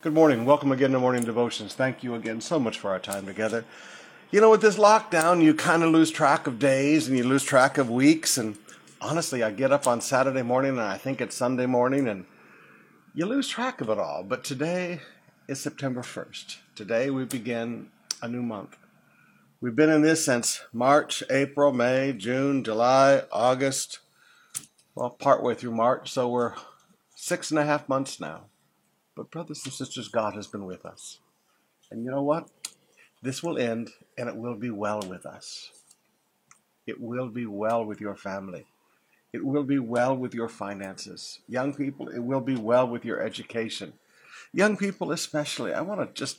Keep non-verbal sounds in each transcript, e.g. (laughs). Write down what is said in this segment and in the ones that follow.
Good morning. Welcome again to Morning Devotions. Thank you again so much for our time together. You know, with this lockdown, you kind of lose track of days and you lose track of weeks. And honestly, I get up on Saturday morning and I think it's Sunday morning and you lose track of it all. But today is September 1st. Today we begin a new month. We've been in this since March, April, May, June, July, August, well, partway through March. So we're six and a half months now. But, brothers and sisters, God has been with us. And you know what? This will end and it will be well with us. It will be well with your family. It will be well with your finances. Young people, it will be well with your education. Young people, especially, I want to just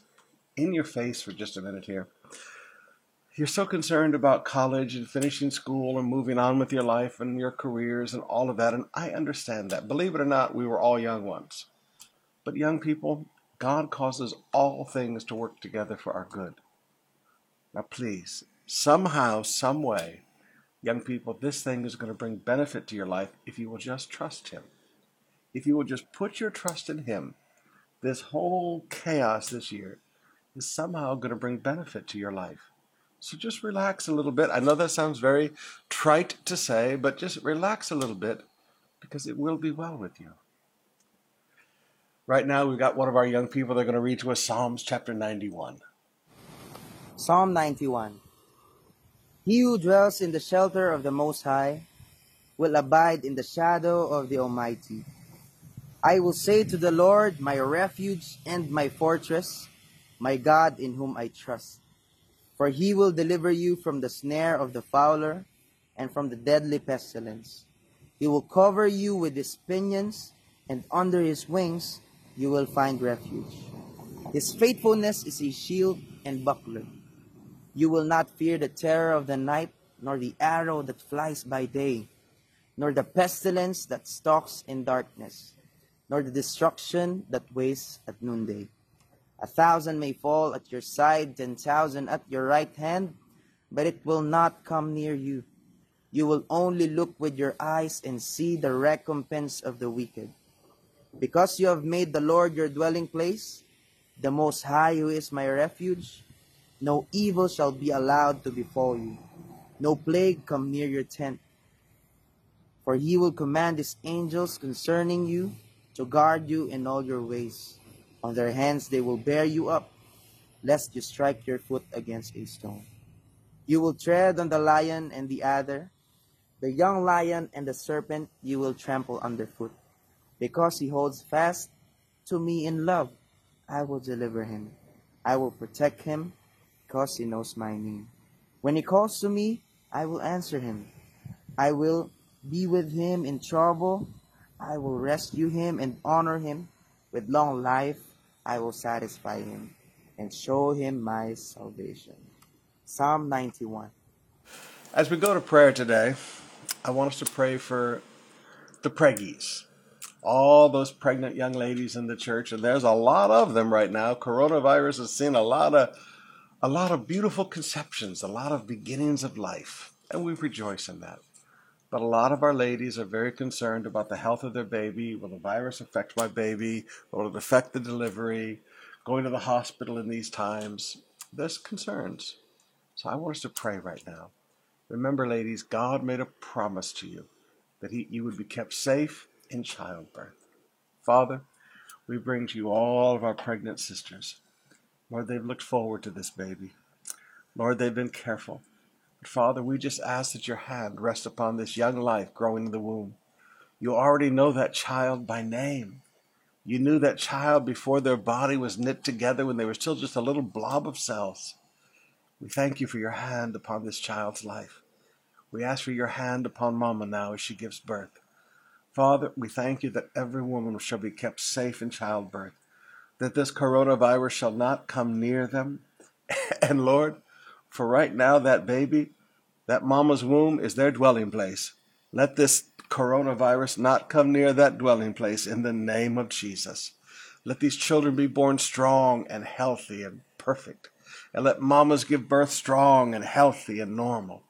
in your face for just a minute here. You're so concerned about college and finishing school and moving on with your life and your careers and all of that, and I understand that. Believe it or not, we were all young once. But, young people, God causes all things to work together for our good. Now, please, somehow, some way, young people, this thing is going to bring benefit to your life if you will just trust Him. If you will just put your trust in Him, this whole chaos this year is somehow going to bring benefit to your life. So just relax a little bit. I know that sounds very trite to say, but just relax a little bit because it will be well with you. Right now, we've got one of our young people. They're going to read to us Psalms chapter 91. Psalm 91 He who dwells in the shelter of the Most High will abide in the shadow of the Almighty. I will say to the Lord, my refuge and my fortress, my God in whom I trust. For he will deliver you from the snare of the fowler and from the deadly pestilence. He will cover you with his pinions, and under his wings you will find refuge. His faithfulness is a shield and buckler. You will not fear the terror of the night, nor the arrow that flies by day, nor the pestilence that stalks in darkness, nor the destruction that wastes at noonday. A thousand may fall at your side, ten thousand at your right hand, but it will not come near you. You will only look with your eyes and see the recompense of the wicked. Because you have made the Lord your dwelling place, the Most High, who is my refuge, no evil shall be allowed to befall you, no plague come near your tent. For he will command his angels concerning you to guard you in all your ways. On their hands they will bear you up, lest you strike your foot against a stone. You will tread on the lion and the adder, the young lion and the serpent you will trample underfoot. Because he holds fast to me in love, I will deliver him. I will protect him because he knows my name. When he calls to me, I will answer him. I will be with him in trouble. I will rescue him and honor him. With long life, I will satisfy him and show him my salvation. Psalm 91. As we go to prayer today, I want us to pray for the preggies all those pregnant young ladies in the church, and there's a lot of them right now. Coronavirus has seen a lot of a lot of beautiful conceptions, a lot of beginnings of life, and we rejoice in that. But a lot of our ladies are very concerned about the health of their baby. Will the virus affect my baby? Will it affect the delivery? Going to the hospital in these times. There's concerns. So I want us to pray right now. Remember, ladies, God made a promise to you that he, you would be kept safe in childbirth. Father, we bring to you all of our pregnant sisters. Lord, they've looked forward to this baby. Lord, they've been careful. But Father, we just ask that your hand rest upon this young life growing in the womb. You already know that child by name. You knew that child before their body was knit together when they were still just a little blob of cells. We thank you for your hand upon this child's life. We ask for your hand upon Mama now as she gives birth. Father, we thank you that every woman shall be kept safe in childbirth, that this coronavirus shall not come near them. (laughs) And Lord, for right now, that baby, that mama's womb is their dwelling place. Let this coronavirus not come near that dwelling place in the name of Jesus. Let these children be born strong and healthy and perfect. And let mamas give birth strong and healthy and normal.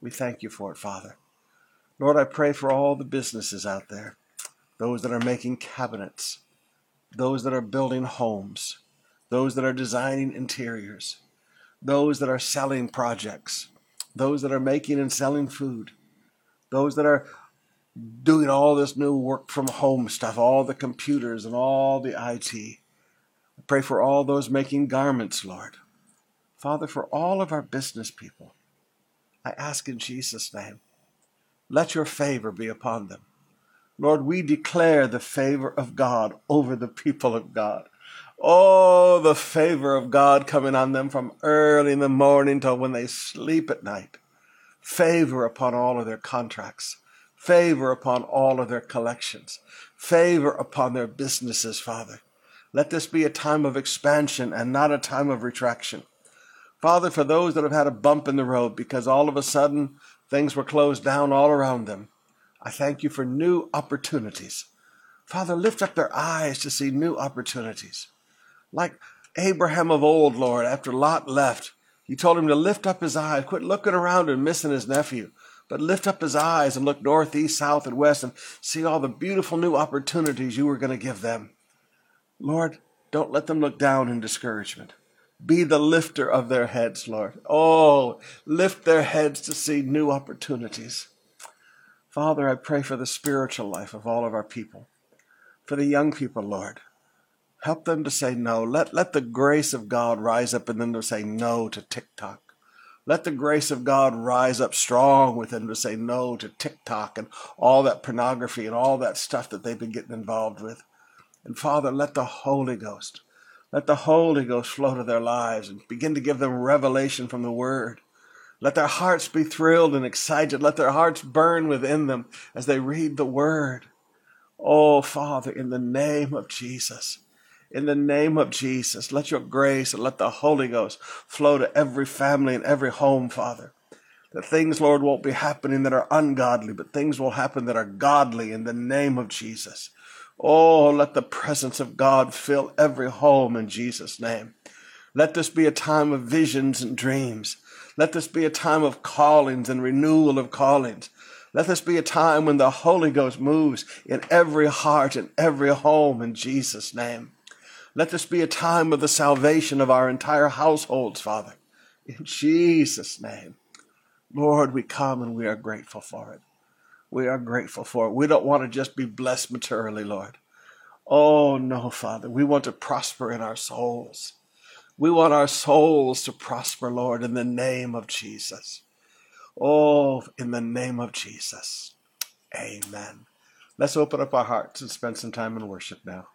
We thank you for it, Father. Lord, I pray for all the businesses out there, those that are making cabinets, those that are building homes, those that are designing interiors, those that are selling projects, those that are making and selling food, those that are doing all this new work from home stuff, all the computers and all the IT. I pray for all those making garments, Lord. Father, for all of our business people, I ask in Jesus' name, let your favor be upon them. Lord, we declare the favor of God over the people of God. Oh, the favor of God coming on them from early in the morning till when they sleep at night. Favor upon all of their contracts. Favor upon all of their collections. Favor upon their businesses, Father. Let this be a time of expansion and not a time of retraction. Father, for those that have had a bump in the road because all of a sudden things were closed down all around them, I thank you for new opportunities. Father, lift up their eyes to see new opportunities. Like Abraham of old, Lord, after Lot left, you told him to lift up his eyes, quit looking around and missing his nephew, but lift up his eyes and look north, east, south, and west and see all the beautiful new opportunities you were going to give them. Lord, don't let them look down in discouragement. Be the lifter of their heads, Lord. Oh, lift their heads to see new opportunities. Father, I pray for the spiritual life of all of our people, for the young people, Lord. Help them to say no. Let, let the grace of God rise up in them to say no to TikTok. Let the grace of God rise up strong within them to say no to TikTok and all that pornography and all that stuff that they've been getting involved with. And Father, let the Holy Ghost, let the Holy Ghost flow to their lives and begin to give them revelation from the Word. Let their hearts be thrilled and excited. Let their hearts burn within them as they read the word. Oh, Father, in the name of Jesus, in the name of Jesus, let your grace and let the Holy Ghost flow to every family and every home, Father. That things, Lord, won't be happening that are ungodly, but things will happen that are godly in the name of Jesus. Oh, let the presence of God fill every home in Jesus' name. Let this be a time of visions and dreams. Let this be a time of callings and renewal of callings. Let this be a time when the Holy Ghost moves in every heart and every home in Jesus' name. Let this be a time of the salvation of our entire households, Father. In Jesus' name. Lord, we come and we are grateful for it. We are grateful for it. We don't want to just be blessed materially, Lord. Oh, no, Father. We want to prosper in our souls. We want our souls to prosper, Lord, in the name of Jesus. Oh, in the name of Jesus. Amen. Let's open up our hearts and spend some time in worship now.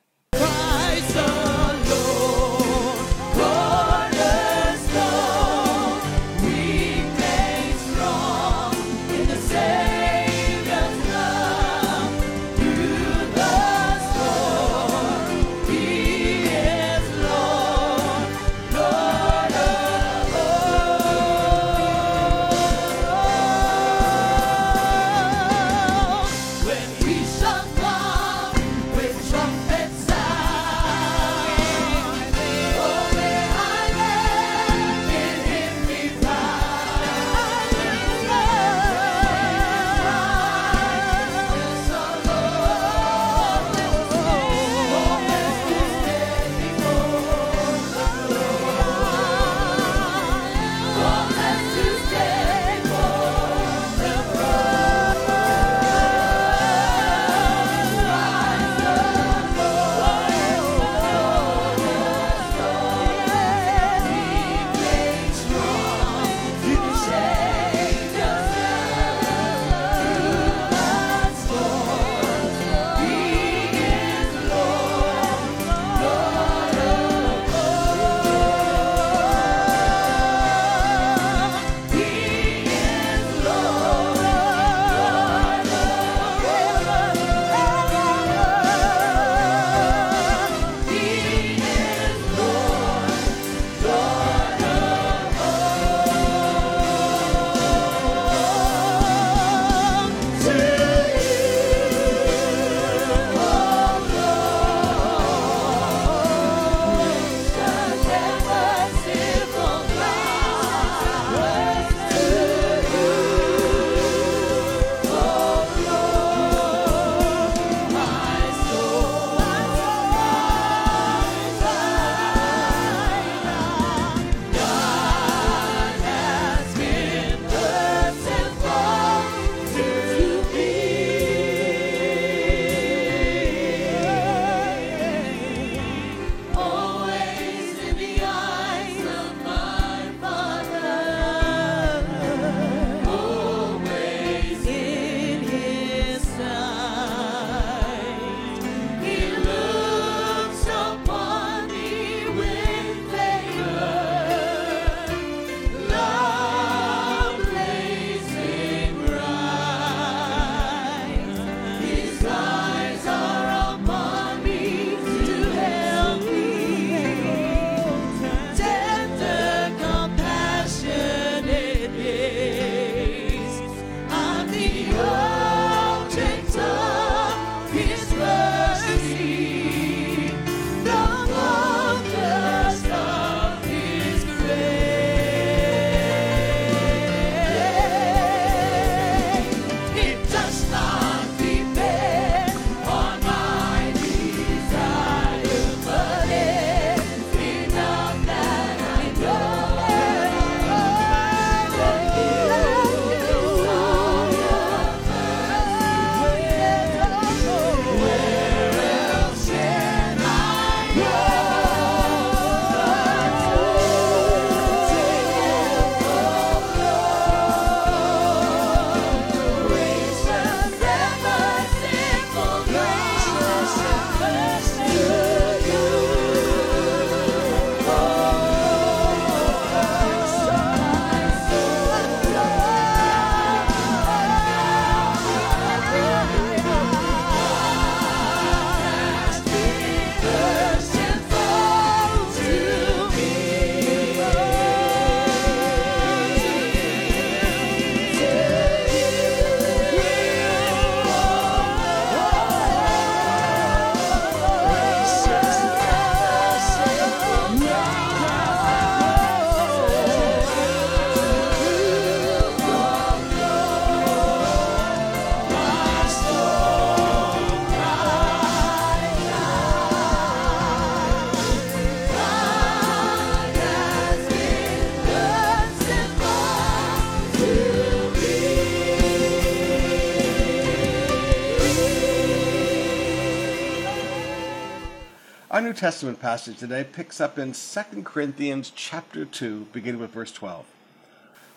Testament passage today picks up in 2 Corinthians chapter 2, beginning with verse 12.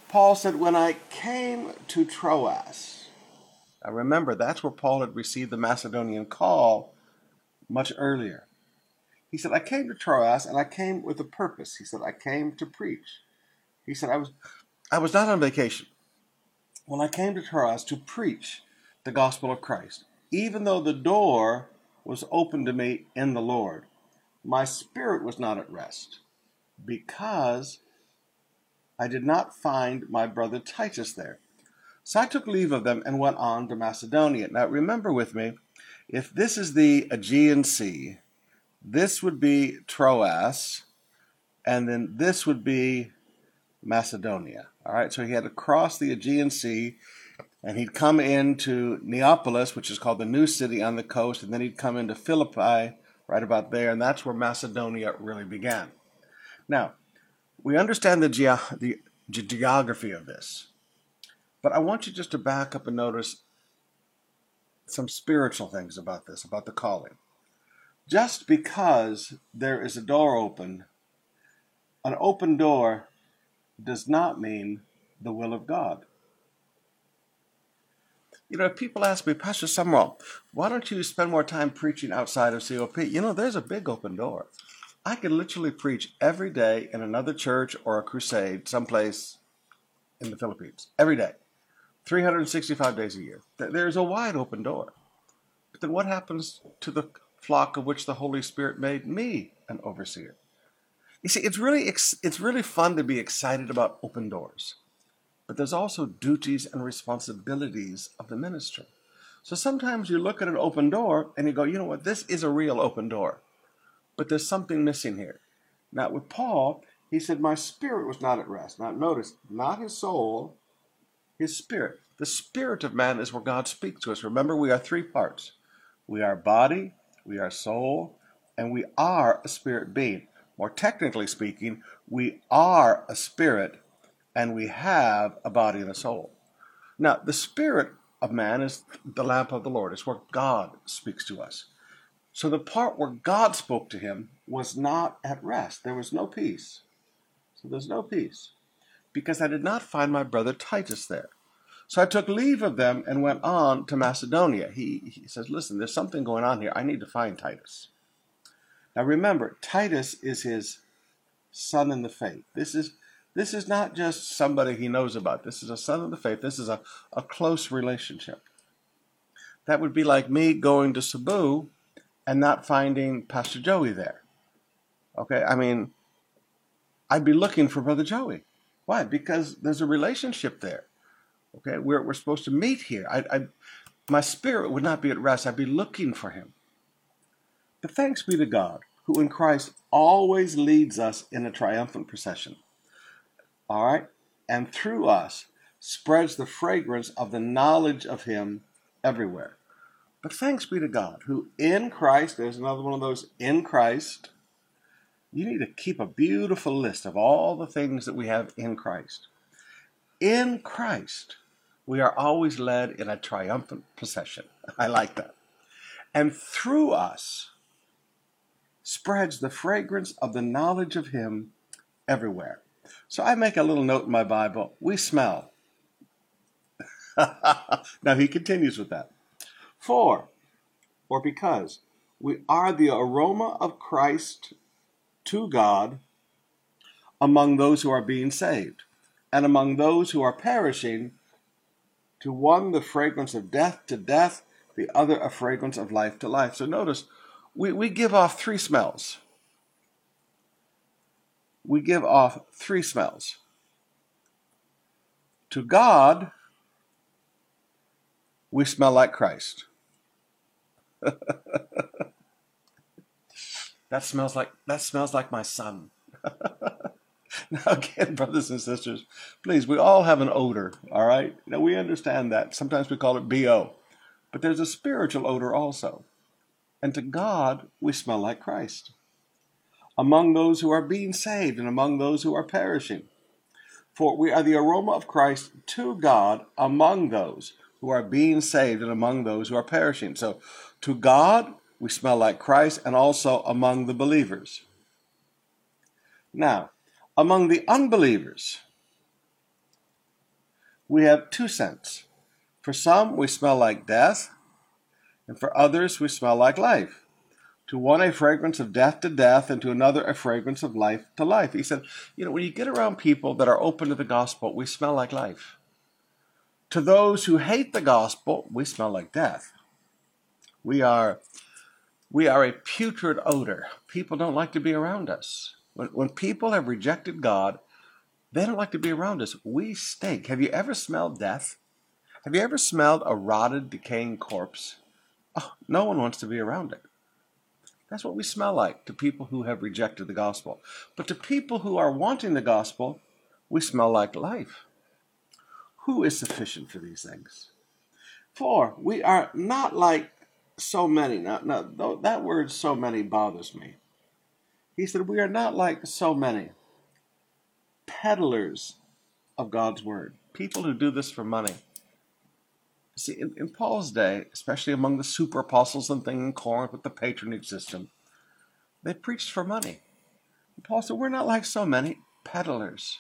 Paul said, When I came to Troas, now remember, that's where Paul had received the Macedonian call much earlier. He said, I came to Troas and I came with a purpose. He said, I came to preach. He said, I was, I was not on vacation. When I came to Troas to preach the gospel of Christ, even though the door was open to me in the Lord, my spirit was not at rest because I did not find my brother Titus there. So I took leave of them and went on to Macedonia. Now remember with me, if this is the Aegean Sea, this would be Troas, and then this would be Macedonia. All right, so he had to cross the Aegean Sea, and he'd come into Neapolis, which is called the new city on the coast, and then he'd come into Philippi, right about there, and that's where Macedonia really began. Now, we understand the, ge- the ge- geography of this, but I want you just to back up and notice some spiritual things about this, about the calling. Just because there is a door open, an open door does not mean the will of God. You know, people ask me, Pastor Summerall, why don't you spend more time preaching outside of COP? You know, there's a big open door. I could literally preach every day in another church or a crusade someplace in the Philippines. Every day. 365 days a year. There's a wide open door. But then what happens to the flock of which the Holy Spirit made me an overseer? You see, it's really it's really fun to be excited about open doors. But there's also duties and responsibilities of the minister. So sometimes you look at an open door and you go, you know what, this is a real open door. But there's something missing here. Now, with Paul, he said, My spirit was not at rest. Now, notice, not his soul, his spirit. The spirit of man is where God speaks to us. Remember, we are three parts we are body, we are soul, and we are a spirit being. More technically speaking, we are a spirit and we have a body and a soul. Now, the spirit of man is the lamp of the Lord. It's where God speaks to us. So the part where God spoke to him was not at rest. There was no peace. So there's no peace because I did not find my brother Titus there. So I took leave of them and went on to Macedonia. He, he says, Listen, there's something going on here. I need to find Titus. Now remember, Titus is his son in the faith. This is this is not just somebody he knows about. This is a son of the faith. This is a, a close relationship. That would be like me going to Cebu and not finding Pastor Joey there. Okay, I mean, I'd be looking for Brother Joey. Why? Because there's a relationship there. Okay, we're, we're supposed to meet here. I, I, my spirit would not be at rest. I'd be looking for him. But thanks be to God, who in Christ always leads us in a triumphant procession. All right? And through us spreads the fragrance of the knowledge of him everywhere. But thanks be to God, who in Christ, there's another one of those in Christ. You need to keep a beautiful list of all the things that we have in Christ. In Christ, we are always led in a triumphant procession. (laughs) I like that. And through us spreads the fragrance of the knowledge of Him everywhere. So I make a little note in my Bible we smell. (laughs) now he continues with that. For, or because, we are the aroma of Christ to God among those who are being saved, and among those who are perishing, to one the fragrance of death to death, the other a fragrance of life to life. So notice, we, we give off three smells. We give off three smells. To God, we smell like Christ. (laughs) that smells like that smells like my son. (laughs) now again, brothers and sisters, please, we all have an odor, all right? Now we understand that. Sometimes we call it BO. But there's a spiritual odor also. And to God, we smell like Christ. Among those who are being saved and among those who are perishing. For we are the aroma of Christ to God among those who are being saved and among those who are perishing. So to God, we smell like Christ, and also among the believers. Now, among the unbelievers, we have two scents. For some, we smell like death, and for others, we smell like life. To one, a fragrance of death to death, and to another, a fragrance of life to life. He said, You know, when you get around people that are open to the gospel, we smell like life. To those who hate the gospel, we smell like death. We are, we are a putrid odor. People don't like to be around us. When, when people have rejected God, they don't like to be around us. We stink. Have you ever smelled death? Have you ever smelled a rotted, decaying corpse? Oh, no one wants to be around it. That's what we smell like to people who have rejected the gospel. But to people who are wanting the gospel, we smell like life. Who is sufficient for these things? For we are not like so many. Now, now that word so many bothers me. He said, We are not like so many peddlers of God's word, people who do this for money. See, in, in Paul's day, especially among the super apostles and things in Corinth with the patronage system, they preached for money. And Paul said, We're not like so many peddlers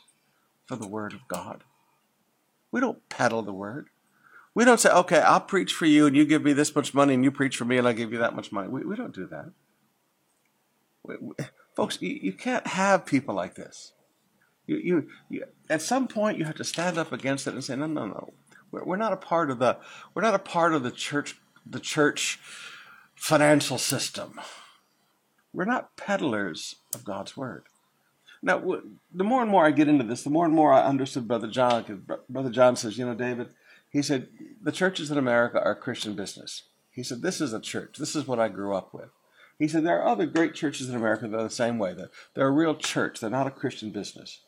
for the word of God. We don't peddle the word. We don't say, okay, I'll preach for you and you give me this much money and you preach for me and I'll give you that much money. We, we don't do that. We, we, folks, you, you can't have people like this. You, you, you, at some point, you have to stand up against it and say, no, no, no. We're, not a part of the, we're not a part of the church, the church financial system. We're not peddlers of God's word. Now, the more and more I get into this, the more and more I understood Brother John. Because Brother John says, you know, David, he said, the churches in America are Christian business. He said, this is a church. This is what I grew up with. He said, there are other great churches in America that are the same way. They're, they're a real church. They're not a Christian business.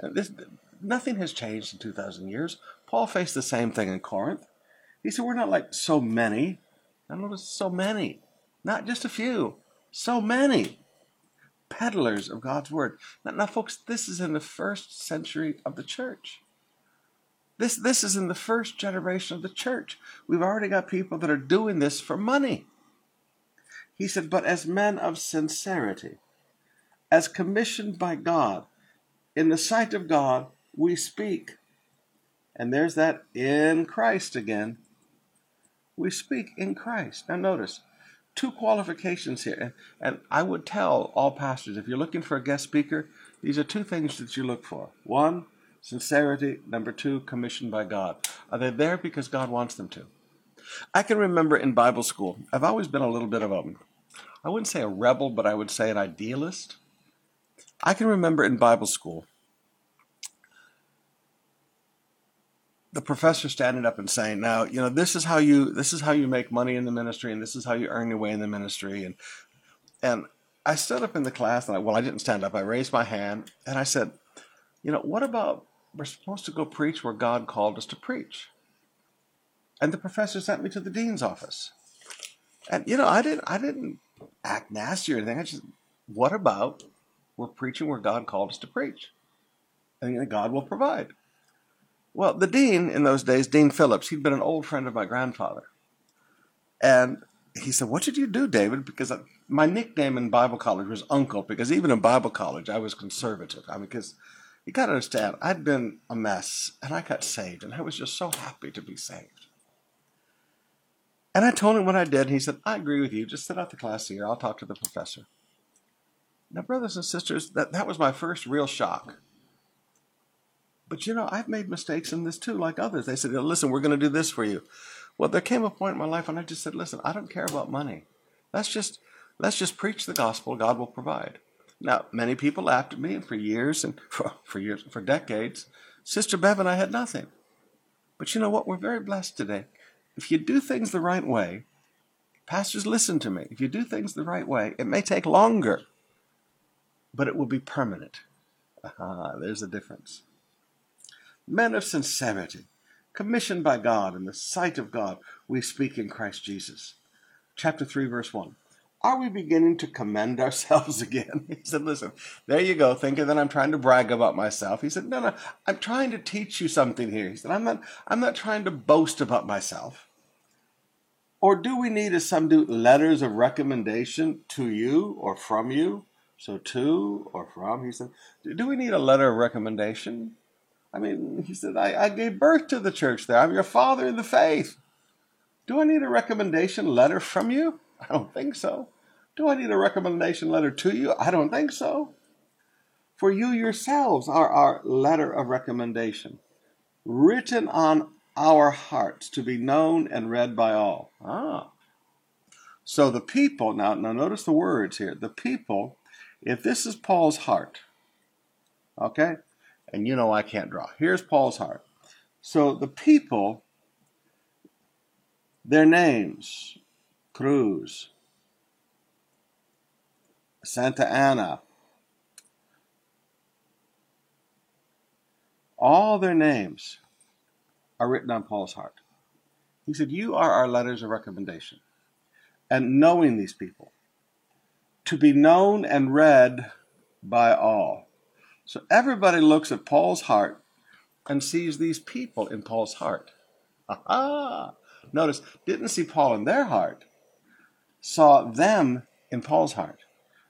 And this, nothing has changed in 2,000 years. Paul faced the same thing in Corinth. He said, we're not like so many. I notice so many. Not just a few. So many peddlers of God's word. Now, now, folks, this is in the first century of the church. This, this is in the first generation of the church. We've already got people that are doing this for money. He said, but as men of sincerity, as commissioned by God, in the sight of God, we speak. And there's that in Christ again. We speak in Christ. Now, notice, two qualifications here. And, and I would tell all pastors if you're looking for a guest speaker, these are two things that you look for. One, sincerity. Number two, commissioned by God. Are they there because God wants them to? I can remember in Bible school, I've always been a little bit of a, I wouldn't say a rebel, but I would say an idealist. I can remember in Bible school the professor standing up and saying, "Now, you know, this is how you this is how you make money in the ministry, and this is how you earn your way in the ministry." And and I stood up in the class, and I, well, I didn't stand up. I raised my hand, and I said, "You know, what about we're supposed to go preach where God called us to preach?" And the professor sent me to the dean's office, and you know, I didn't I didn't act nasty or anything. I just, what about we're preaching where God called us to preach, and God will provide. Well, the dean in those days, Dean Phillips, he'd been an old friend of my grandfather. And he said, What did you do, David? Because my nickname in Bible college was Uncle, because even in Bible college, I was conservative. I mean, because you got to understand, I'd been a mess and I got saved, and I was just so happy to be saved. And I told him what I did, and he said, I agree with you. Just sit out the class here. I'll talk to the professor. Now, brothers and sisters, that, that was my first real shock. But you know, I've made mistakes in this too, like others. They said, listen, we're going to do this for you. Well, there came a point in my life when I just said, listen, I don't care about money. Let's just let's just preach the gospel. God will provide. Now, many people laughed at me, and for years and (laughs) for, for years, for decades, Sister Bev and I had nothing. But you know what? We're very blessed today. If you do things the right way, pastors, listen to me. If you do things the right way, it may take longer, but it will be permanent. Aha, there's a difference men of sincerity, commissioned by God in the sight of God, we speak in Christ Jesus. Chapter 3, verse 1. Are we beginning to commend ourselves (laughs) again? He said, Listen, there you go, thinking that I'm trying to brag about myself. He said, No, no, I'm trying to teach you something here. He said, I'm not, I'm not trying to boast about myself Or do we need, as some do, letters of recommendation to you or from you? So to or from, he said, do we need a letter of recommendation? I mean, he said, I, I gave birth to the church there. I'm your father in the faith. Do I need a recommendation letter from you? I don't think so. Do I need a recommendation letter to you? I don't think so. For you yourselves are our letter of recommendation, written on our hearts to be known and read by all. Ah. So the people, now, now notice the words here. The people, if this is Paul's heart, okay, and you know I can't draw. Here's Paul's heart. So the people, their names, Cruz, Santa Anna, all their names are written on Paul's heart. He said, You are our letters of recommendation. And knowing these people, to be known and read by all. So everybody looks at Paul's heart and sees these people in Paul's heart. Aha! Notice, didn't see Paul in their heart, saw them in Paul's heart.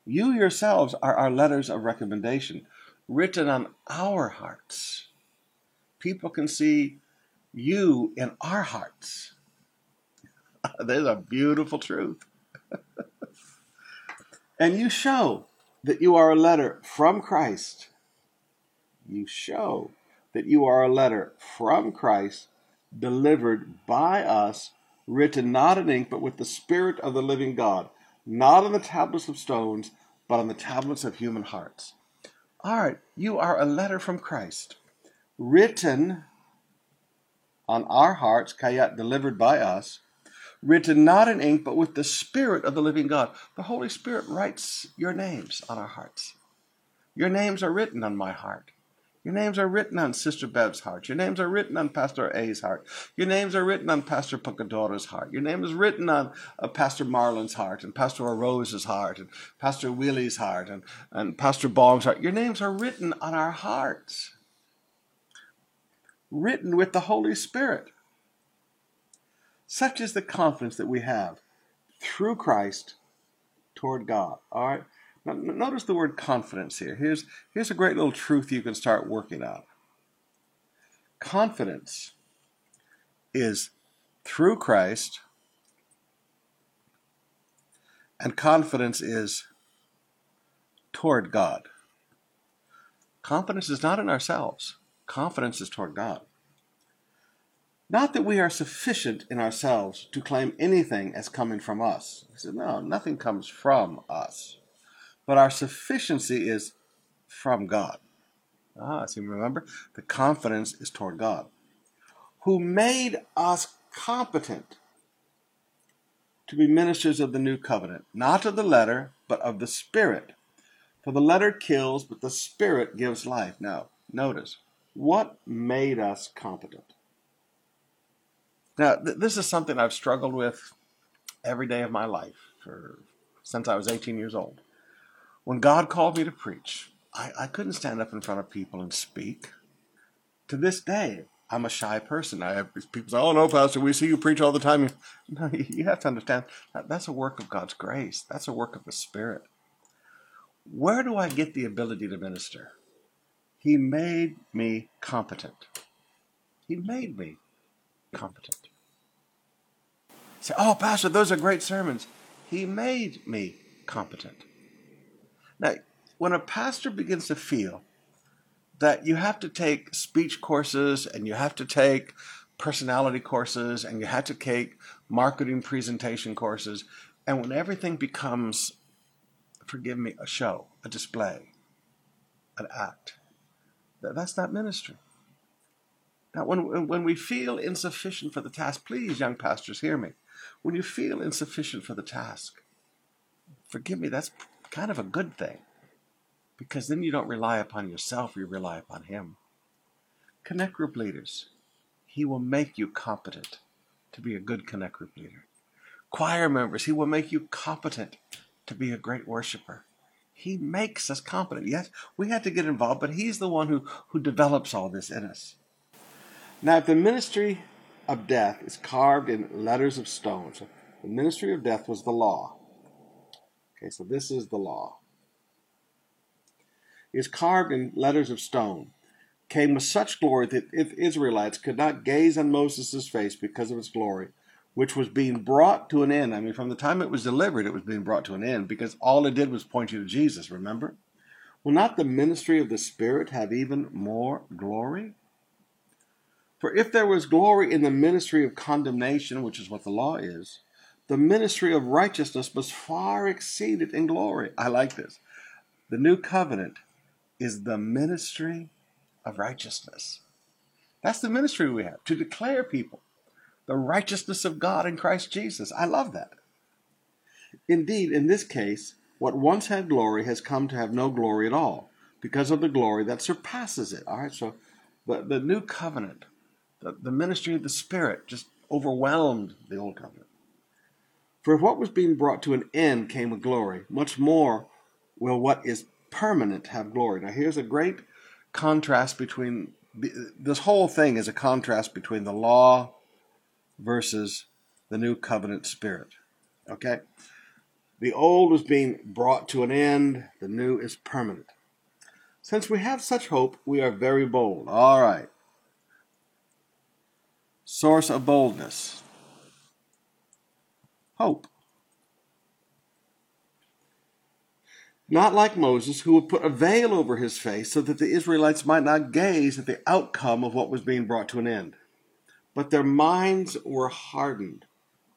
You yourselves are our letters of recommendation, written on our hearts. People can see you in our hearts. (laughs) There's a beautiful truth. (laughs) and you show that you are a letter from Christ. You show that you are a letter from Christ delivered by us, written not in ink, but with the Spirit of the living God, not on the tablets of stones, but on the tablets of human hearts. All right, you are a letter from Christ, written on our hearts, kayat delivered by us, written not in ink, but with the Spirit of the living God. The Holy Spirit writes your names on our hearts. Your names are written on my heart. Your names are written on Sister Bev's heart. Your names are written on Pastor A's heart. Your names are written on Pastor Pucadora's heart. Your name is written on uh, Pastor Marlin's heart and Pastor Rose's heart and Pastor Willie's heart and, and Pastor Bong's heart. Your names are written on our hearts, written with the Holy Spirit. Such is the confidence that we have through Christ toward God. All right? Now, notice the word confidence here. Here's, here's a great little truth you can start working on. Confidence is through Christ, and confidence is toward God. Confidence is not in ourselves, confidence is toward God. Not that we are sufficient in ourselves to claim anything as coming from us. He said, no, nothing comes from us but our sufficiency is from God. Ah, see, remember? The confidence is toward God, who made us competent to be ministers of the new covenant, not of the letter, but of the Spirit. For the letter kills, but the Spirit gives life. Now, notice, what made us competent? Now, th- this is something I've struggled with every day of my life for since I was 18 years old. When God called me to preach, I, I couldn't stand up in front of people and speak. To this day, I'm a shy person. I have people say, "Oh no, Pastor, we see you preach all the time." (laughs) No, you have to understand that that's a work of God's grace. That's a work of the Spirit. Where do I get the ability to minister? He made me competent. He made me competent. Say, "Oh, Pastor, those are great sermons." He made me competent. Now, when a pastor begins to feel that you have to take speech courses and you have to take personality courses and you have to take marketing presentation courses, and when everything becomes, forgive me, a show, a display, an act, that's not ministry. Now, when, when we feel insufficient for the task, please, young pastors, hear me. When you feel insufficient for the task, forgive me, that's kind of a good thing because then you don't rely upon yourself, you rely upon Him. Connect group leaders. He will make you competent to be a good connect group leader. Choir members, He will make you competent to be a great worshiper. He makes us competent. Yes, we have to get involved, but He's the one who, who develops all this in us. Now, if the ministry of death is carved in letters of stone, so The ministry of death was the law. Okay, so this is the law. Is carved in letters of stone, came with such glory that if Israelites could not gaze on Moses' face because of its glory, which was being brought to an end. I mean, from the time it was delivered, it was being brought to an end because all it did was point you to Jesus, remember? Will not the ministry of the Spirit have even more glory? For if there was glory in the ministry of condemnation, which is what the law is, the ministry of righteousness must far exceed it in glory. I like this. The new covenant is the ministry of righteousness. That's the ministry we have to declare people the righteousness of God in Christ Jesus. I love that. Indeed, in this case, what once had glory has come to have no glory at all because of the glory that surpasses it. All right, so the, the new covenant, the, the ministry of the Spirit just overwhelmed the old covenant. For if what was being brought to an end came with glory, much more will what is permanent have glory. Now, here's a great contrast between this whole thing is a contrast between the law versus the new covenant spirit. Okay? The old is being brought to an end, the new is permanent. Since we have such hope, we are very bold. All right. Source of boldness hope. Not like Moses, who would put a veil over his face so that the Israelites might not gaze at the outcome of what was being brought to an end. But their minds were hardened.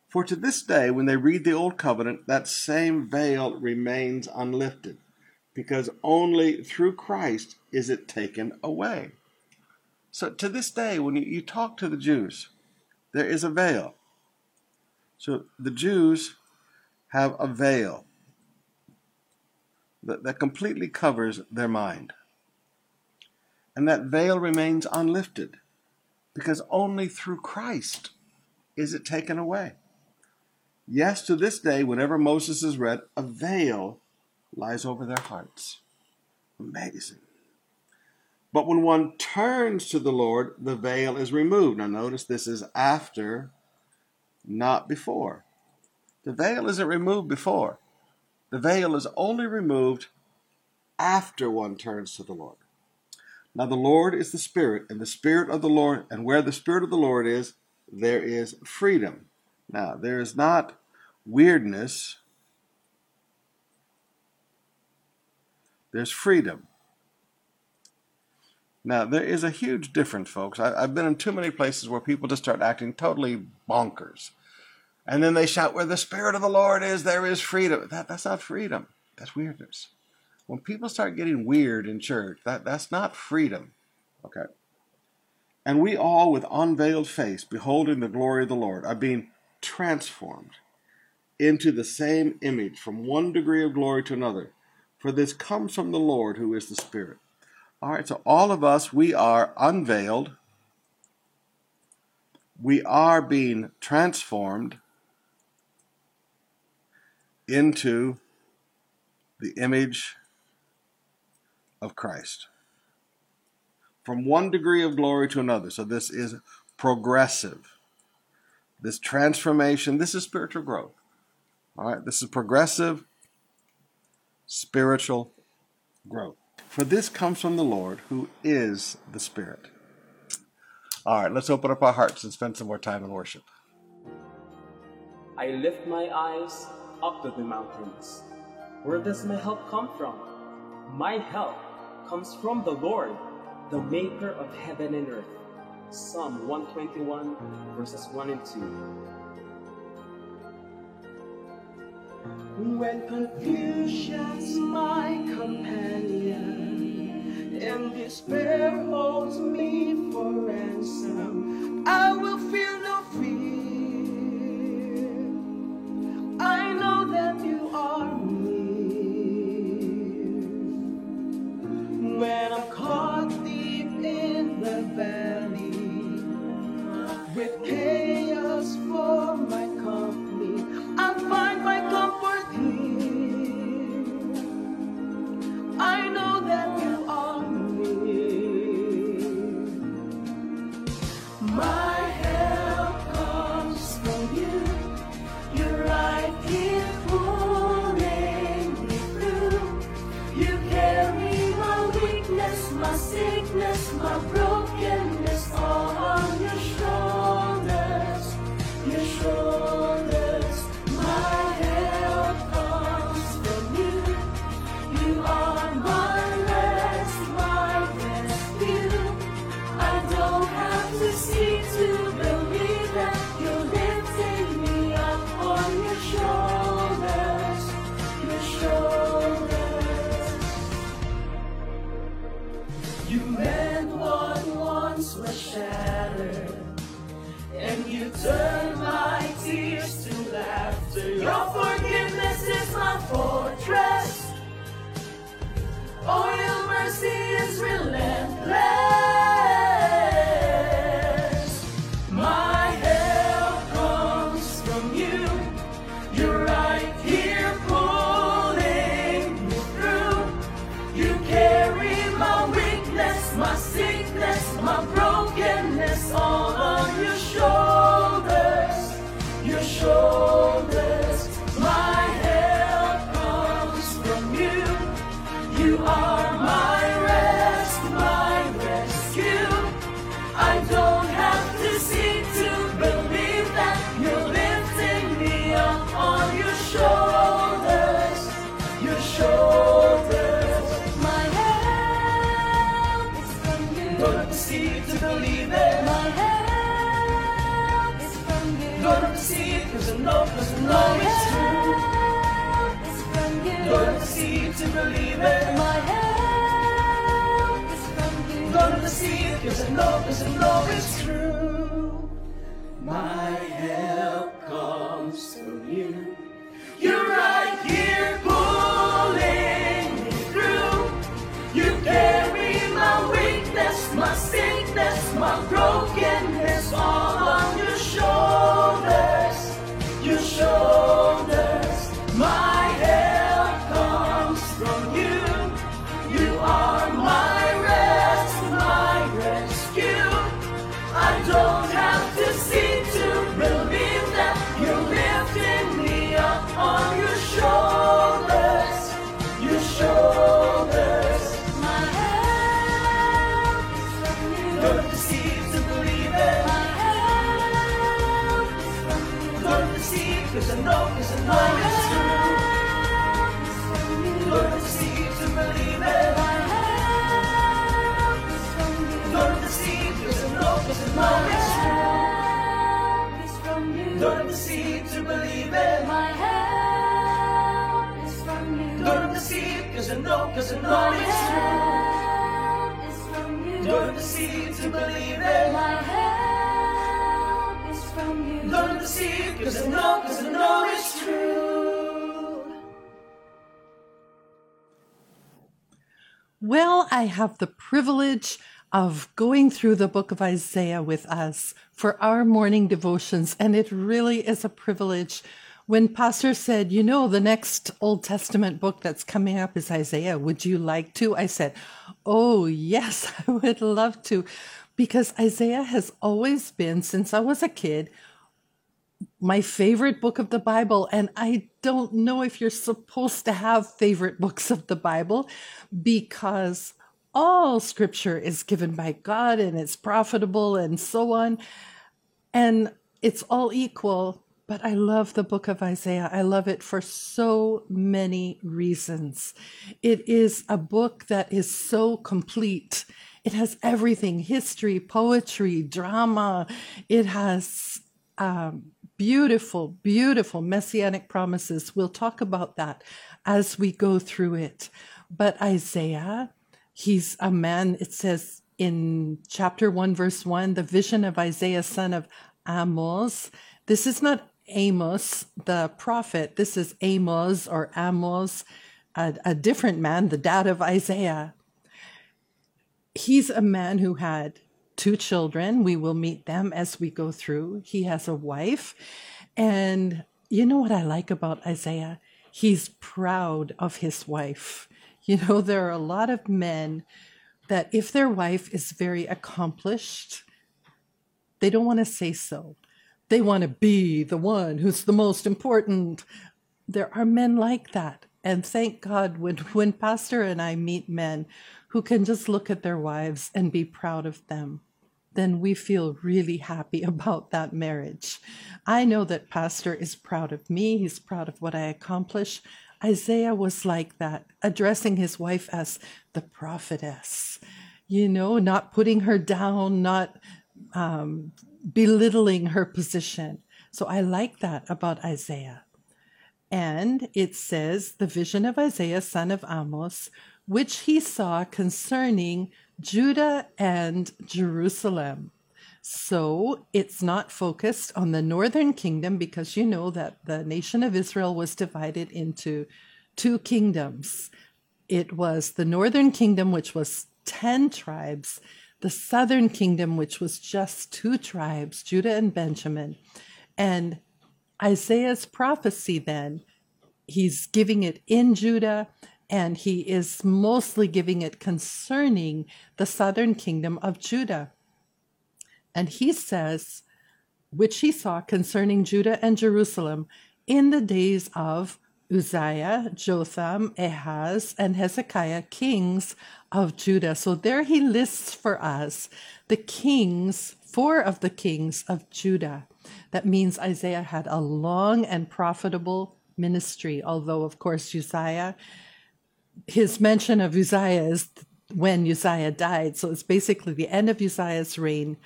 For to this day, when they read the Old Covenant, that same veil remains unlifted, because only through Christ is it taken away. So to this day, when you, talk to the Jews, there is a veil. So the Jews have a veil that, that completely covers their mind. And that veil remains unlifted because only through Christ is it taken away. Yes, to this day, whenever Moses is read, a veil lies over their hearts. Amazing. But when one turns to the Lord, the veil is removed. Now, notice this is after, not before. The veil isn't removed before, the veil is only removed after one turns to the Lord. Now, the Lord is the Spirit, and the Spirit of the Lord, and where the Spirit of the Lord is, there is freedom. Now, there is not weirdness, there's freedom. Now, there is a huge difference, folks. I, have been in too many places where people just start acting totally bonkers. And then they shout, Where the Spirit of the Lord is, there is freedom. That, that's not freedom, that's weirdness. When people start getting weird in church, that, that's not freedom. Okay? And we all, with unveiled face, beholding the glory of the Lord, are being transformed into the same image from one degree of glory to another. For this comes from the Lord who is the Spirit. All right, so all of us, we are unveiled. We are being transformed into the image of Christ. From one degree of glory to another. So this is progressive. This transformation, this is spiritual growth. All right, this is progressive spiritual growth. For this comes from the Lord who is the Spirit. All right, let's open up our hearts and spend some more time in worship. I lift my eyes up to the mountains. Where does my help come from? My help comes from the Lord, the maker of heaven and earth. Psalm 121, verses 1 and 2. When confusion's my companion and despair holds me for ransom, I will feel no fear. 'Cause I know, I know it's true. My have to believe it. My help is from you. Don't have to see cause I know, cause I know it's true. Don't have to believe it. My help is from you. Don't have to see cause I know, cause I know it's true. Well, I have the privilege of going through the book of Isaiah with us for our morning devotions, and it really is a privilege. When Pastor said, You know, the next Old Testament book that's coming up is Isaiah, would you like to? I said, Oh, yes, (laughs) I would love to, because Isaiah has always been, since I was a kid, my favorite book of the Bible. And I don't know if you're supposed to have favorite books of the Bible because all scripture is given by God and it's profitable and so on. And it's all equal. But I love the book of Isaiah. I love it for so many reasons. It is a book that is so complete. It has everything history, poetry, drama. It has um, beautiful, beautiful messianic promises. We'll talk about that as we go through it. But Isaiah, he's a man, it says in chapter 1, verse 1, the vision of Isaiah, son of Amos. This is not Amos, the prophet. This is Amos or Amos, a, a different man, the dad of Isaiah. He's a man who had two children. We will meet them as we go through. He has a wife. And you know what I like about Isaiah? He's proud of his wife. You know, (laughs) there are a lot of men that if their wife is very accomplished, they don't want to say so. They want to be the one who's the most important. There are men like that. And thank God when, (laughs) when Pastor and I meet men who can just look at their wives and be proud of them, then we feel really happy (laughs) about that marriage. I know that Pastor is proud of me, he's proud of what I accomplish. Isaiah was like that, addressing his wife as the prophetess, you know, not putting her down, not um, belittling her position. So I like that about Isaiah. And it says, the vision of Isaiah, son of Amos, which he saw concerning Judah and Jerusalem. So it's not focused on the northern kingdom because you know that the nation of Israel was divided into two kingdoms. It was the northern kingdom, which was 10 tribes, the southern kingdom, which was just two tribes, Judah and Benjamin. And Isaiah's prophecy then, he's giving it in Judah, and he is mostly giving it concerning the southern kingdom of Judah. And he says, which he saw concerning Judah and Jerusalem in the days of Uzziah, Jotham, Ahaz, and Hezekiah, kings of Judah. So there he lists for us the kings, four of the kings of Judah. That means Isaiah had a long and profitable ministry, although, of course, Uzziah, his mention of Uzziah is when Uzziah died. So it's basically the end of Uzziah's reign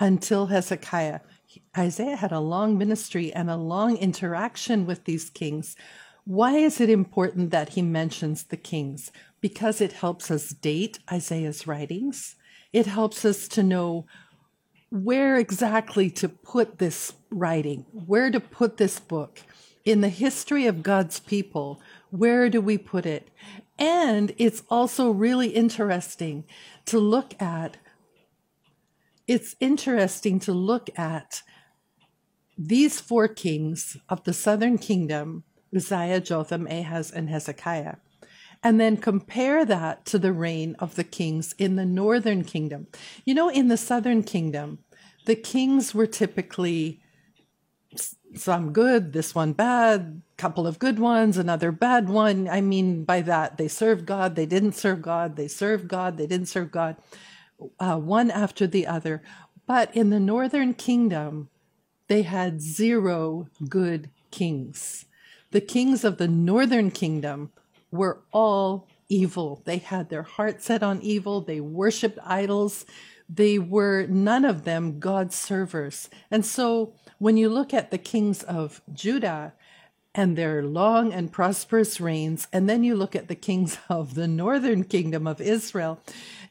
until Hezekiah. Isaiah had a long ministry and a long interaction with these kings. Why is it important that he mentions the kings? Because it helps us date Isaiah's writings. It helps us to know where exactly to put this writing, where to put this book. In the history of God's people, where do we put it? And it's also really interesting to look at it's interesting to look at these four kings of the southern kingdom Uzziah, Jotham, Ahaz, and Hezekiah and then compare that to the reign of the kings in the northern kingdom. You know, in the southern kingdom, the kings were typically some good, this one bad, couple of good ones, another bad one. I mean, by that, they served God, they didn't serve God, they served God, they didn't serve God, uh, one after the other. But in the northern kingdom, they had zero good kings. The kings of the northern kingdom were all evil. They had their heart set on evil. They worshiped idols. They were none of them God's servers. And so when you look at the kings of Judah and their long and prosperous reigns, and then you look at the kings (laughs) of the northern kingdom of Israel,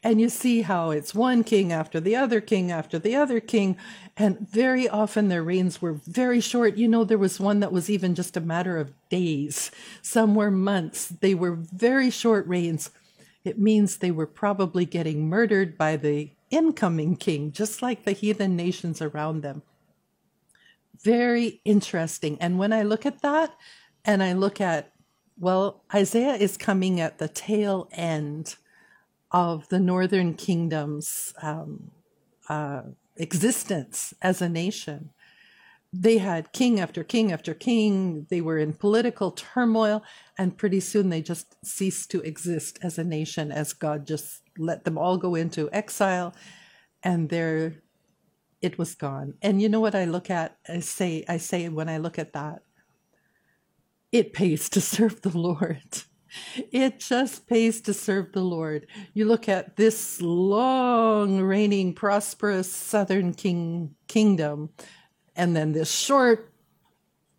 and you see how it's one king after the other king after the other king. And very often their reigns were very short. You know, there was one that was even just a matter of days, some were months. They were very short reigns. It means they were probably getting murdered by the incoming king, just like the heathen nations around them. Very interesting. And when I look at that and I look at, well, Isaiah is coming at the tail end of the northern kingdom's um, uh, existence as a nation. They had king after king after king. They were in political turmoil, and pretty soon they just ceased to exist as a nation as God just let them all go into exile, and there it was gone. And you know what I look at? I say, I say when I look at that, it pays to serve the Lord it just pays to serve the Lord. You look at this long reigning, prosperous southern king kingdom, and then this short.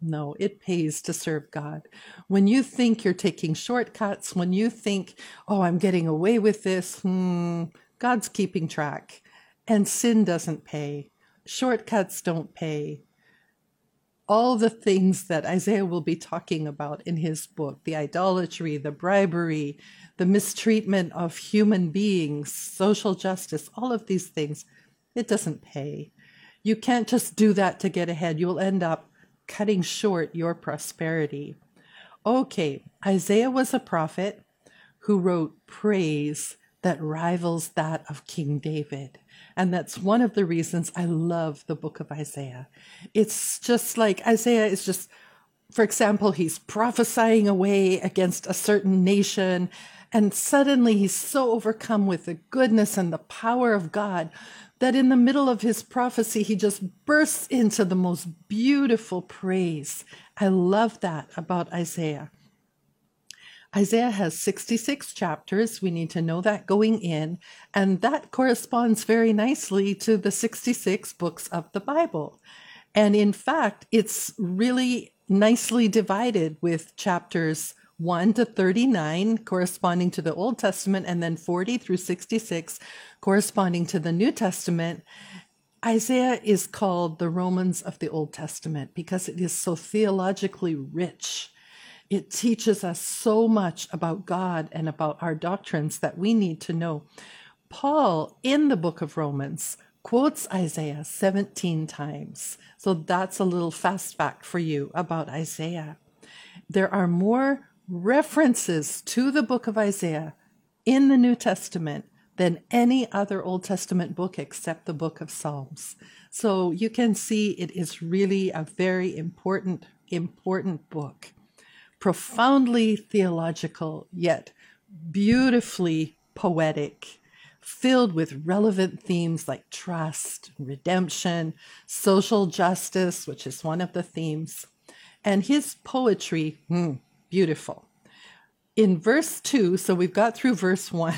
No, it pays to serve God. When you think you're taking shortcuts, when you think, oh, I'm getting away with this, hmm, God's keeping track. And sin doesn't pay. Shortcuts don't pay all the things that Isaiah will be talking about in his book the idolatry, the bribery, the mistreatment of human beings, social justice, all of these things, it doesn't pay. You can't just do that to get ahead. You'll end up cutting short your prosperity. Okay, Isaiah was a prophet who wrote praise that rivals that of King David. And that's one of the reasons I love the book of Isaiah. It's just like Isaiah is just, for example, he's prophesying away against a certain nation And suddenly he's so overcome with the goodness and the power of God that in the middle of his prophecy, he just bursts into the most beautiful praise. I love that about Isaiah. Isaiah has 66 chapters. We need to know that going in. And that corresponds very nicely to the 66 books of the Bible. And in fact, it's really nicely divided with chapters 1 to 39 corresponding to the Old Testament, and then 40 through 66 corresponding to the New Testament. Isaiah is called the Romans of the Old Testament because it is so theologically rich. It teaches us so much about God and about our doctrines that we need to know. Paul, in the book of Romans, quotes Isaiah 17 times. So that's a little fast fact for you about Isaiah. There are more references to the book of Isaiah in the New Testament than any other Old Testament book except the book of Psalms. So you can see it is really a very important, important book. Profoundly theological, yet beautifully poetic, filled with relevant themes like trust, redemption, social justice, which is one of the themes. And his poetry, hmm, beautiful. In verse 2, so we've got through verse 1.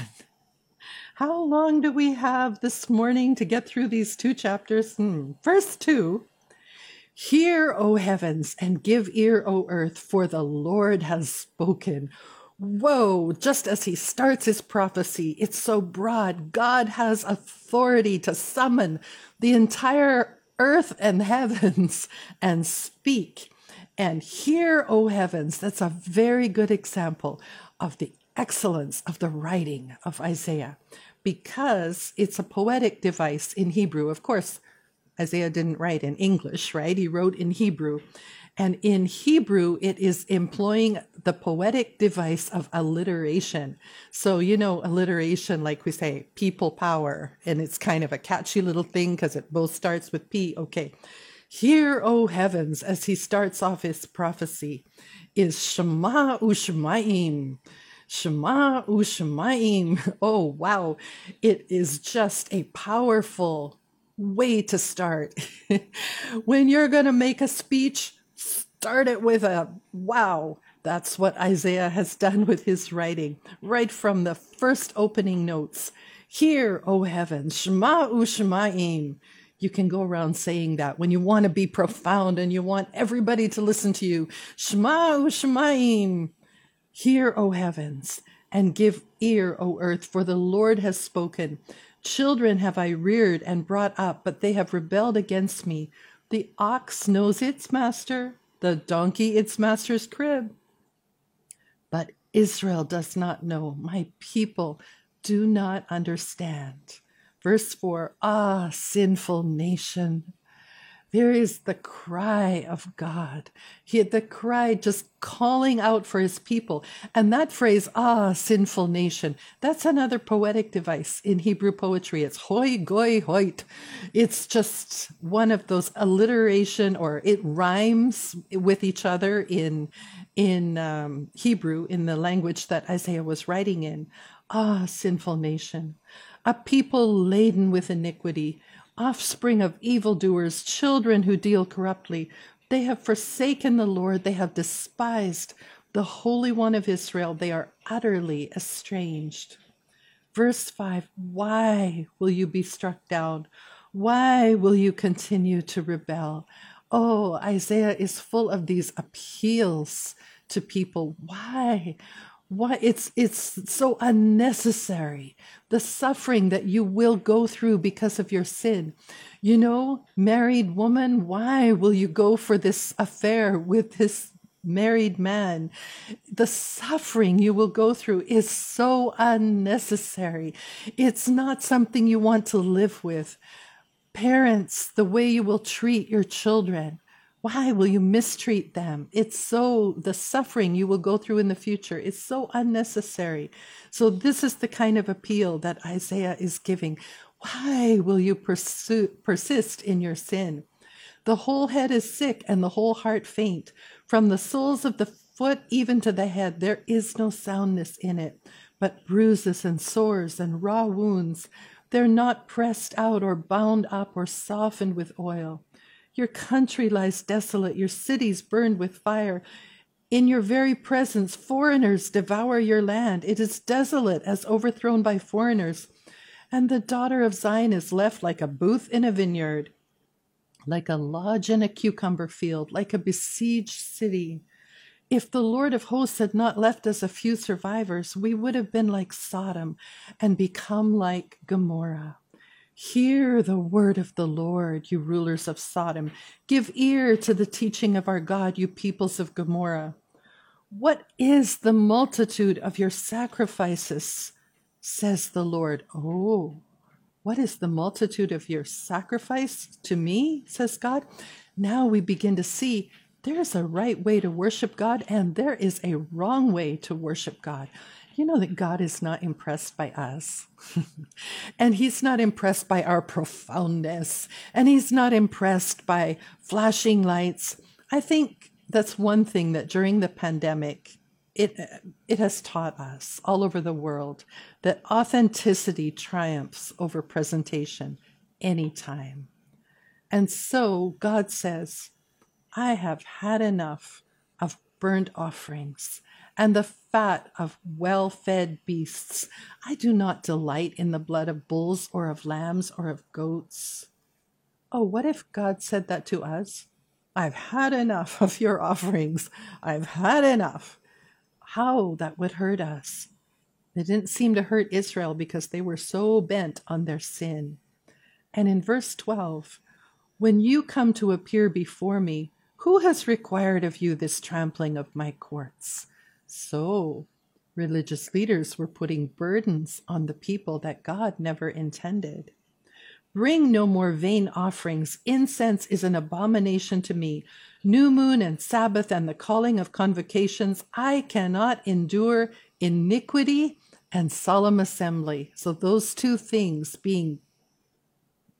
(laughs) How long do we have this morning to get through these two chapters? Hmm. Verse 2 Hear, O heavens, and give ear, O earth, for the Lord has spoken. Whoa, just as he starts his prophecy, it's so broad. God has authority to summon the entire earth and (laughs) heavens and speak. And hear, O heavens, that's a very good example of the excellence of the writing of Isaiah because it's a poetic device in Hebrew. Of course, Isaiah didn't write in English, right? He wrote in Hebrew. And in Hebrew, it is employing the poetic device of alliteration. So, you know, alliteration, like we say, people power, and it's kind of a catchy little thing because it both starts with P. Okay. Hear, O heavens, as he starts off his prophecy, is Shema Ushmaim. Shema Ushmaim. (laughs) Oh, wow. It is just a powerful way to start. (laughs) when you're going to make a speech, start it with a wow. That's what Isaiah has (laughs) done with his writing, right from the first opening notes. Hear, O heavens, Shema Ushmaim. You can go around saying that when you want to be profound and you want everybody to listen to you. Shema Ushmaim. Hear, O heavens, and give ear, O earth, for the Lord has spoken. Children have I reared and brought up, but they have rebelled against me. The ox knows its master, the donkey its master's crib. But Israel does not know, my people do not understand. Verse 4 Ah, sinful nation. There is the cry of God. He the cry just calling out for his people. And that phrase, ah, sinful nation, that's another poetic device in Hebrew poetry. It's hoi goy hoit. It's just one of those alliteration or it rhymes with each other in, in um, Hebrew, in the language that Isaiah was writing in. Ah, sinful nation a people laden with iniquity, offspring of evildoers, children who deal corruptly. They have forsaken the Lord, they have despised the Holy One of Israel, they are utterly estranged. Verse 5 Why will you be struck down? Why will you continue to rebel? Oh, Isaiah is full of these appeals to people. Why? Why it's it's so unnecessary the suffering that you will go through because of your sin. You know, married woman, why will you go for this affair with this married man? The suffering you will go through is so unnecessary. It's not something you want to live with. Parents, the way you will treat your children, why will you mistreat them? It's so, the suffering you will go through in the future is so unnecessary. So, this is the kind of appeal that Isaiah is giving. Why will you pursue, persist in your sin? The whole head is sick and the whole heart faint. From the soles of the foot even to the head, there is no soundness in it. but bruises and sores and raw wounds. They're not pressed out or bound up or softened with oil. Your country lies desolate, your cities burned with fire. In your very presence, foreigners devour your land. It is desolate as overthrown by foreigners. And the daughter of Zion is left like a booth in a vineyard, like a lodge in a cucumber field, like a besieged city. If the Lord of hosts had not left us a few survivors, we would have been like Sodom and become like Gomorrah. Hear the word of the Lord, you rulers of Sodom. Give ear to the teaching of our God, you peoples of Gomorrah. What is the multitude of your sacrifices? says the Lord. Oh, what is the multitude of your sacrifice to me? says God. Now we begin to see there's a right way to worship God and there is a wrong way to worship God you know that God is not impressed by us. (laughs) and He's not impressed by our profoundness. And He's not impressed by flashing lights. I think that's one thing that during the pandemic, it, it has taught us all over the world that authenticity triumphs over presentation anytime. And so God says, I have had enough of burnt offerings and the fat of well fed beasts. I do not delight in the blood of bulls or of lambs or of goats. Oh, what if God said that to us? I've had enough of your offerings. I've had enough. How that would hurt us. It didn't seem to hurt Israel because they were so bent on their sin. And in verse 12, when you come to appear before me, who has required of you this trampling of my courts? So, religious leaders were putting burdens on the people that God never intended. Bring no more vain offerings. Incense is an abomination to me. New moon and Sabbath and the calling of convocations. I cannot endure iniquity and solemn assembly. So, those two things being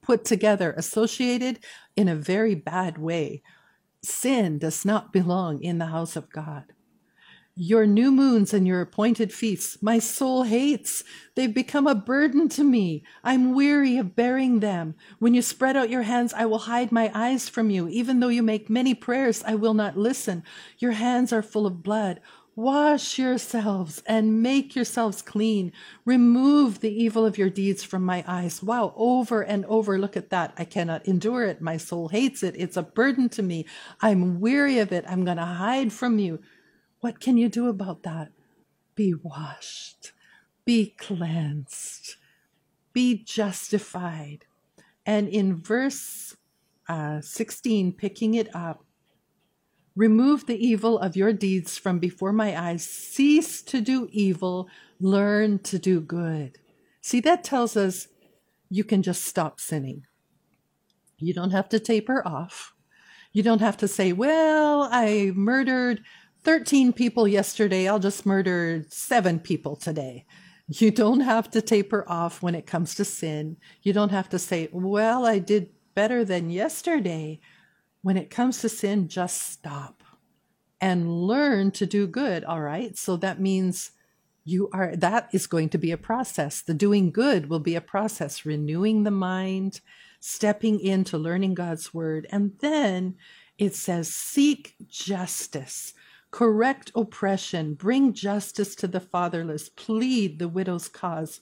put together, associated in a very bad way. Sin does not belong in the house of God. Your new moons and your appointed feasts, my soul hates. They've become a burden to me. I'm weary of bearing them. When you spread out your hands, I will hide my eyes from you. Even though you make many prayers, I will not listen. Your hands are full of blood. Wash yourselves and make yourselves clean. Remove the evil of your deeds from my eyes. Wow, over and over. Look at that. I cannot endure it. My soul hates it. It's a burden to me. I'm weary of it. I'm going to hide from you. What can you do about that? Be washed, be cleansed, be justified. And in verse uh, 16, picking it up, remove the evil of your deeds from before my eyes, cease to do evil, learn to do good. See, that tells us you can just stop sinning. You don't have to taper off. You don't have to say, well, I murdered 13 people yesterday, I'll just murder seven people today. You don't have to taper off when it comes to sin. You don't have to say, well, I did better than yesterday. When it comes to sin, just stop and learn to do good. All right. So that means you are, that is going to be a process. The doing good will be a process, renewing the mind, stepping into learning God's word. And then it says, seek justice correct oppression, bring justice to the fatherless, plead the widow's cause.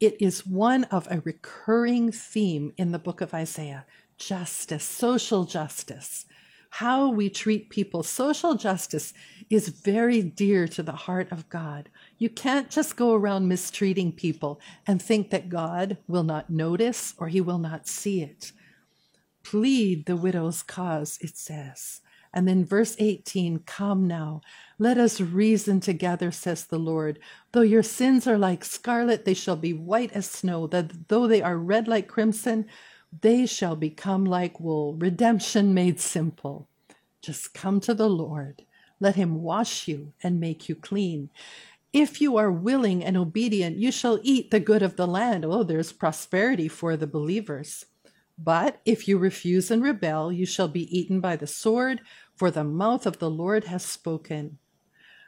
It is one of a recurring theme in the book of Isaiah justice, social justice, how we treat people. Social justice is very dear to the heart of God. You can't just go around mistreating people and think that God will not notice or he will not see it. Plead the widow's cause, it says. And then verse 18, come now, let us reason together, says the Lord. Though your sins are like scarlet, they shall be white as snow. That though they are red like crimson, they shall become like wool. Redemption made simple. Just come to the Lord. Let him wash you and make you clean. If you are willing and obedient, you shall eat the good of the land. Oh, there's prosperity for the believers. But if you refuse and rebel, you shall be eaten by the sword, for the mouth of the Lord has spoken.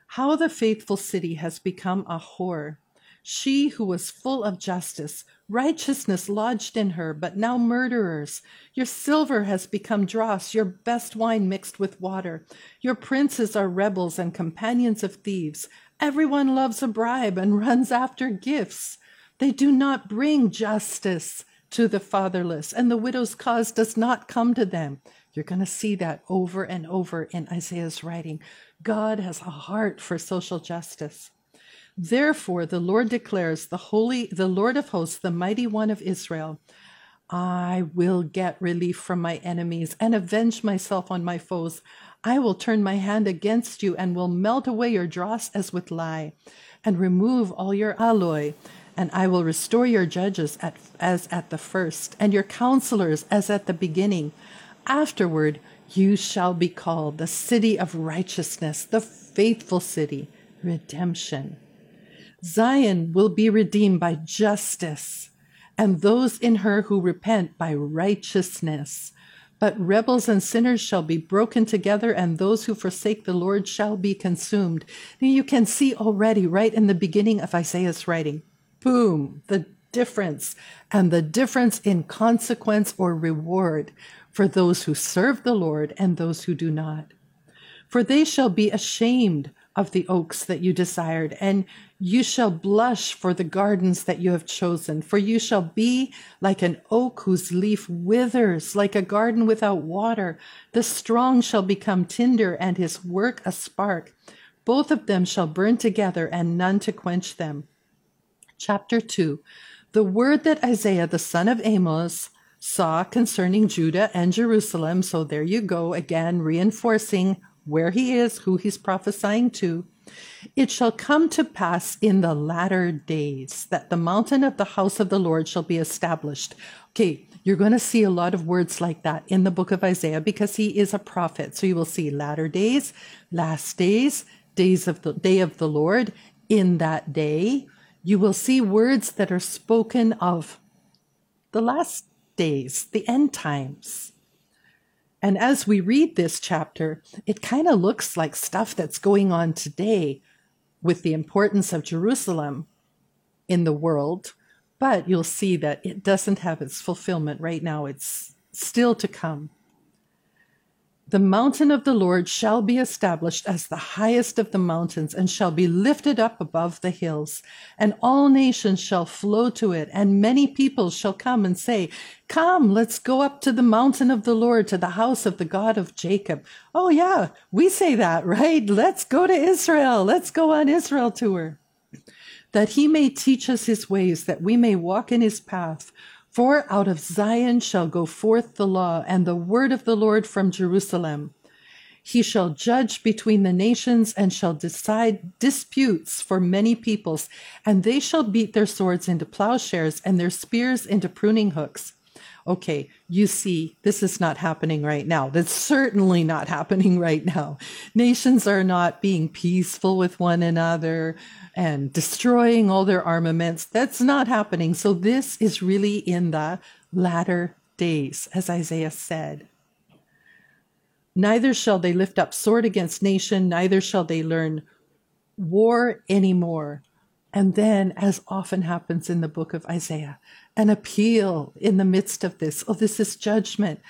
How the faithful city has become a whore. She who was full of justice, righteousness lodged in her, but now murderers. Your silver has become dross, your best wine mixed with water. Your princes are rebels and companions of thieves. Everyone loves a bribe and (laughs) runs after gifts. They do not bring justice to the fatherless, and the widow's cause does not come to them. You're going to see that over and over in Isaiah's writing. God has a heart for social justice. Therefore, the Lord declares, the holy, the Lord of hosts, the mighty one of Israel, I will get relief from my enemies and avenge myself on my foes. I will turn my hand against you and will melt away your dross as with lye and remove all your alloy. And I will restore your judges at, as at the first and your counselors as at the beginning. Afterward, you shall be called the city of righteousness, the faithful city, redemption. Zion will be redeemed by justice, and those in her who repent by righteousness. But rebels and sinners shall be broken together, and those who forsake the Lord shall be consumed. Now you can see already, right in the beginning of Isaiah's writing, boom, the difference, and the difference in consequence or reward for those who serve the Lord and those who do not. For they shall be ashamed of the oaks that you desired, and you shall blush for the gardens that you have chosen. For you shall be like an oak whose leaf withers, like a garden without water. The strong shall become tinder, and his work a spark. Both of them shall burn together, and none to quench them. Chapter 2 The word that Isaiah the son of Amos saw concerning Judah and Jerusalem. So there you go, again, reinforcing where he is, who he's prophesying to. It shall come to pass in the latter days that the mountain of the house of the Lord shall be established. Okay, you're going to see a lot of words like that in the book of Isaiah because he is a prophet. So you will see latter days, last days, days of the day of the Lord, in that day. You will see words that are spoken of the last days, the end times. And as we read this chapter, it kind of looks like stuff that's going on today with the importance of Jerusalem in the world. But you'll see that it doesn't have its fulfillment right now. It's still to come. The mountain of the Lord shall be established as the highest of the mountains and shall be lifted up above the hills. And all nations shall flow to it. And many people shall come and say, Come, let's go up to the mountain of the Lord, to the house of the God of Jacob. Oh, yeah, we say that, right? Let's go to Israel. Let's go on Israel tour. That he may teach us his ways, that we may walk in his path. For out of Zion shall go forth the law and the word of the Lord from Jerusalem. He shall judge between the nations and shall decide disputes for many peoples, and they shall beat their swords into plowshares and their spears into pruning hooks. Okay, you see, this is not happening right now. That's certainly not happening right now. Nations are not being peaceful with one another and destroying all their armaments. That's not happening. So this is really in the latter days, as Isaiah said. Neither shall they lift up sword against nation, neither shall they learn war anymore. And then, as often happens in the book of Isaiah, an appeal in the midst of this. Oh, this is judgment,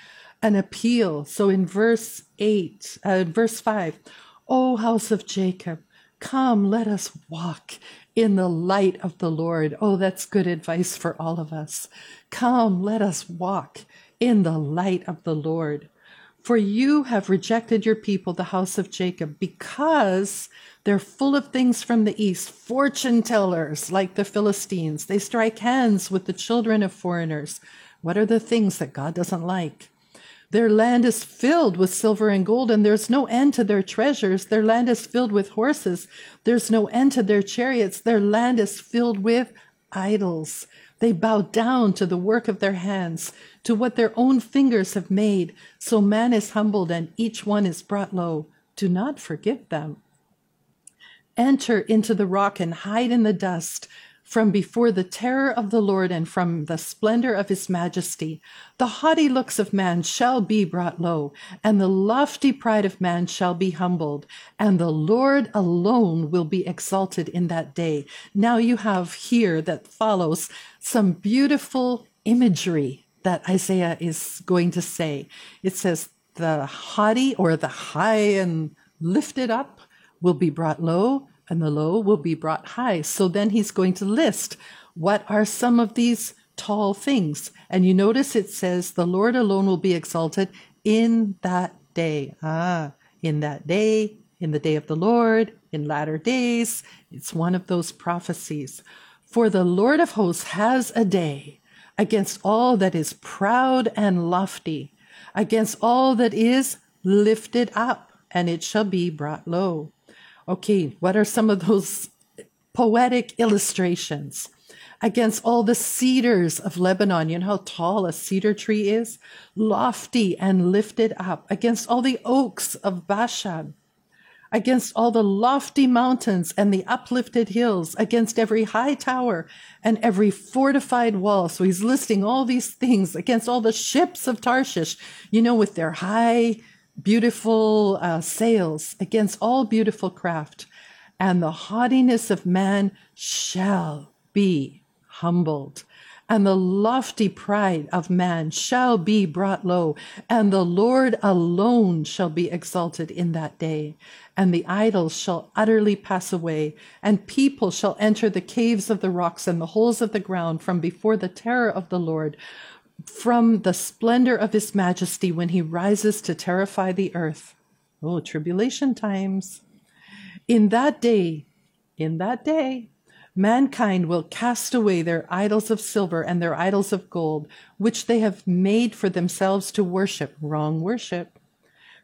an appeal. So in verse 8, uh, verse 5, O house of Jacob, Come, let us walk in the light of the Lord. Oh, that's good advice for all of us. Come, let us walk in the light of the Lord. For you have rejected your people, the house of Jacob, because they're full of things from the east, fortune tellers like the Philistines. They strike hands with the children of foreigners. What are the things that God doesn't like? Their land is filled with silver and gold, and there's no end to their treasures. Their land is filled with horses. There's no end to their chariots. Their land is filled with idols. They bow down to the work of their hands, to what their own fingers have made. So man is humbled and each one is brought low. Do not forgive them. Enter into the rock and hide in the dust. From before the terror of the Lord and from the splendor of his majesty. The haughty looks of man shall be brought low, and the lofty pride of man shall be humbled, and the Lord alone will be exalted in that day. Now you have here that follows some beautiful imagery that Isaiah is going to say. It says, the haughty or the high and lifted up will be brought low, and the low will be brought high. So then he's going to list what are some of these tall things. And you notice it says, the Lord alone will be exalted in that day. Ah, in that day, in the day of the Lord, in latter days. It's one of those prophecies. For the Lord of hosts has a day against all that is proud and lofty, against all that is lifted up, and it shall be brought low. Okay, what are some of those poetic illustrations? Against all the cedars of Lebanon, you know how tall a cedar tree is? Lofty and lifted up. Against all the oaks of Bashan, against all the lofty mountains and the uplifted hills, against every high tower and every fortified wall. So he's listing all these things against all the ships of Tarshish, you know, with their high, beautiful uh, sails, against all beautiful craft. And the haughtiness of man shall be humbled and the lofty pride of man shall be brought low, and the Lord alone shall be exalted in that day. And the idols shall utterly pass away, and people shall enter the caves of the rocks and the holes of the ground from before the terror of the Lord, from the splendor of his majesty when he rises to terrify the earth. Oh, tribulation times. In that day, in that day, Mankind will cast away their idols of silver and their idols of gold, which they have made for themselves to worship, wrong worship,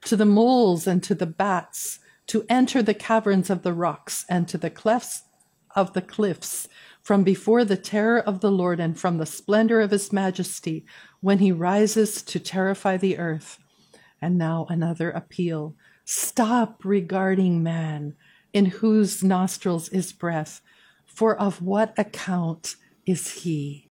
to the moles and to the bats, to enter the caverns of the rocks and to the clefts of the cliffs, from before the terror of the Lord and from the splendor of his majesty, when he rises to terrify the earth. And now another appeal. Stop regarding man, in whose nostrils is breath for of what account is he?